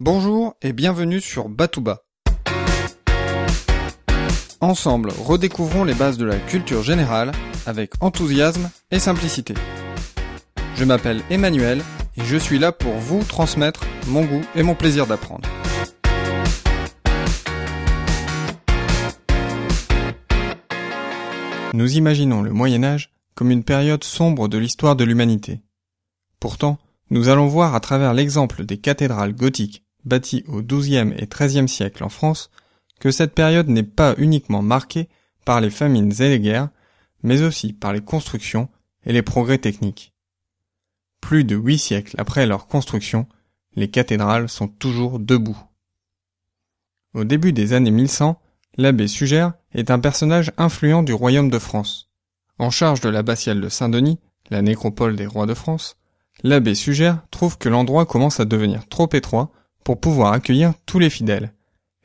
Bonjour et bienvenue sur Batouba. Ensemble, redécouvrons les bases de la culture générale avec enthousiasme et simplicité. Je m'appelle Emmanuel et je suis là pour vous transmettre mon goût et mon plaisir d'apprendre. Nous imaginons le Moyen Âge comme une période sombre de l'histoire de l'humanité. Pourtant, nous allons voir à travers l'exemple des cathédrales gothiques bâties au XIIe et XIIIe siècle en France que cette période n'est pas uniquement marquée par les famines et les guerres, mais aussi par les constructions et les progrès techniques. Plus de huit siècles après leur construction, les cathédrales sont toujours debout. Au début des années 1100, l'abbé Sugère est un personnage influent du royaume de France. En charge de l'abbatiale de Saint-Denis, la nécropole des rois de France, l'abbé Sugère trouve que l'endroit commence à devenir trop étroit pour pouvoir accueillir tous les fidèles,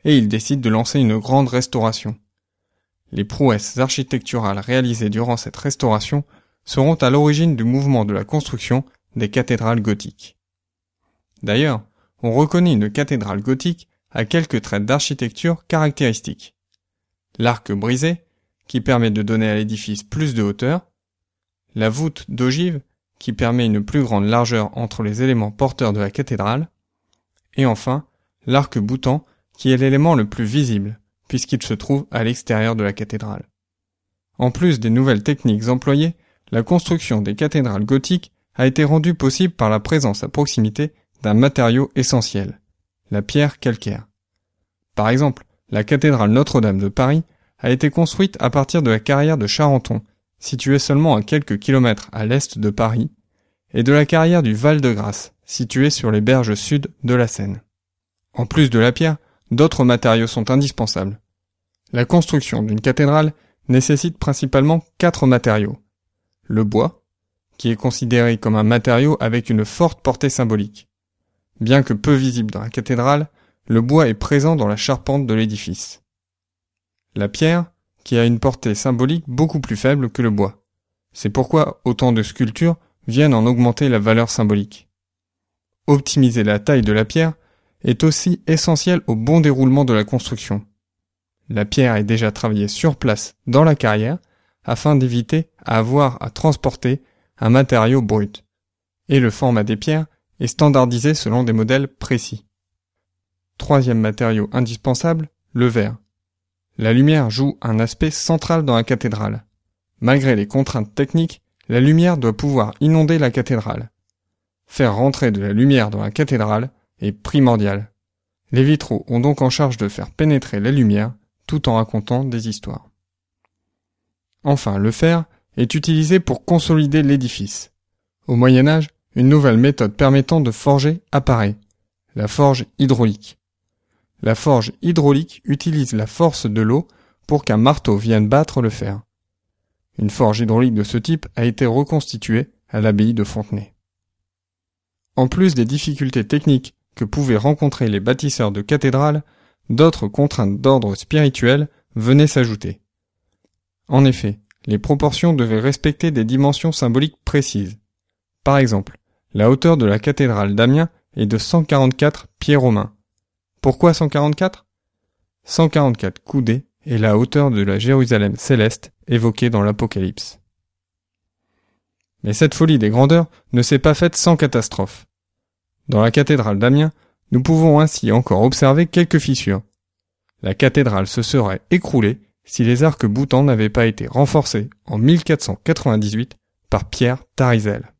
et il décide de lancer une grande restauration. Les prouesses architecturales réalisées durant cette restauration seront à l'origine du mouvement de la construction des cathédrales gothiques. D'ailleurs, on reconnaît une cathédrale gothique à quelques traits d'architecture caractéristiques. L'arc brisé, qui permet de donner à l'édifice plus de hauteur, la voûte d'ogive, qui permet une plus grande largeur entre les éléments porteurs de la cathédrale, et enfin, l'arc boutant, qui est l'élément le plus visible, puisqu'il se trouve à l'extérieur de la cathédrale. En plus des nouvelles techniques employées, la construction des cathédrales gothiques a été rendue possible par la présence à proximité d'un matériau essentiel, la pierre calcaire. Par exemple, la cathédrale Notre-Dame de Paris a été construite à partir de la carrière de Charenton, située seulement à quelques kilomètres à l'est de Paris, et de la carrière du Val-de-Grâce, située sur les berges sud de la Seine. En plus de la pierre, d'autres matériaux sont indispensables. La construction d'une cathédrale nécessite principalement quatre matériaux. Le bois, qui est considéré comme un matériau avec une forte portée symbolique. Bien que peu visible dans la cathédrale, le bois est présent dans la charpente de l'édifice. La pierre, qui a une portée symbolique beaucoup plus faible que le bois. C'est pourquoi autant de sculptures viennent en augmenter la valeur symbolique. Optimiser la taille de la pierre est aussi essentiel au bon déroulement de la construction. La pierre est déjà travaillée sur place dans la carrière afin d'éviter à avoir à transporter un matériau brut. Et le format des pierres est standardisé selon des modèles précis. Troisième matériau indispensable, le verre. La lumière joue un aspect central dans la cathédrale. Malgré les contraintes techniques, la lumière doit pouvoir inonder la cathédrale. Faire rentrer de la lumière dans la cathédrale est primordial. Les vitraux ont donc en charge de faire pénétrer la lumière tout en racontant des histoires. Enfin, le fer est utilisé pour consolider l'édifice. Au Moyen Âge, une nouvelle méthode permettant de forger apparaît, la forge hydraulique. La forge hydraulique utilise la force de l'eau pour qu'un marteau vienne battre le fer. Une forge hydraulique de ce type a été reconstituée à l'abbaye de Fontenay. En plus des difficultés techniques que pouvaient rencontrer les bâtisseurs de cathédrales, d'autres contraintes d'ordre spirituel venaient s'ajouter. En effet, les proportions devaient respecter des dimensions symboliques précises. Par exemple, la hauteur de la cathédrale d'Amiens est de 144 pieds romains. Pourquoi 144 144 coudées est la hauteur de la Jérusalem céleste évoquée dans l'Apocalypse. Mais cette folie des grandeurs ne s'est pas faite sans catastrophe. Dans la cathédrale d'Amiens, nous pouvons ainsi encore observer quelques fissures. La cathédrale se serait écroulée si les arcs boutants n'avaient pas été renforcés en 1498 par Pierre Tarizel.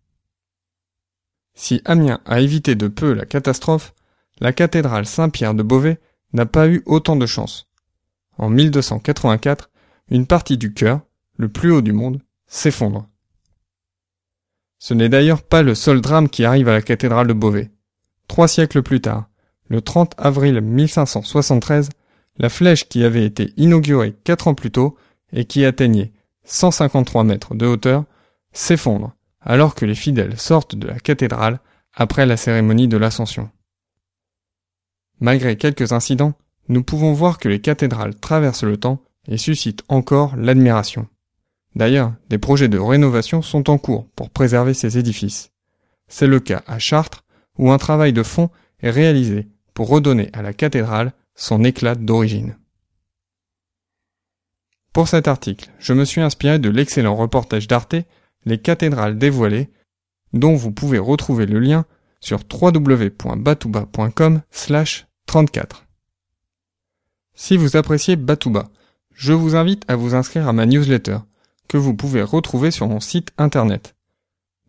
Si Amiens a évité de peu la catastrophe, la cathédrale Saint-Pierre de Beauvais n'a pas eu autant de chance. En 1284, une partie du chœur, le plus haut du monde, s'effondre. Ce n'est d'ailleurs pas le seul drame qui arrive à la cathédrale de Beauvais. Trois siècles plus tard, le 30 avril 1573, la flèche qui avait été inaugurée quatre ans plus tôt et qui atteignait 153 mètres de hauteur s'effondre alors que les fidèles sortent de la cathédrale après la cérémonie de l'ascension. Malgré quelques incidents, nous pouvons voir que les cathédrales traversent le temps et suscitent encore l'admiration. D'ailleurs, des projets de rénovation sont en cours pour préserver ces édifices. C'est le cas à Chartres, où un travail de fond est réalisé pour redonner à la cathédrale son éclat d'origine. Pour cet article, je me suis inspiré de l'excellent reportage d'Arte Les cathédrales dévoilées, dont vous pouvez retrouver le lien sur www.batouba.com 34. Si vous appréciez Batouba, je vous invite à vous inscrire à ma newsletter, que vous pouvez retrouver sur mon site internet.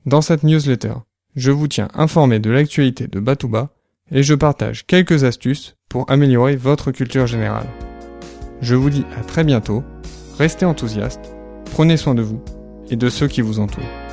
Dans cette newsletter, je vous tiens informé de l'actualité de Batouba et je partage quelques astuces pour améliorer votre culture générale. Je vous dis à très bientôt, restez enthousiastes, prenez soin de vous et de ceux qui vous entourent.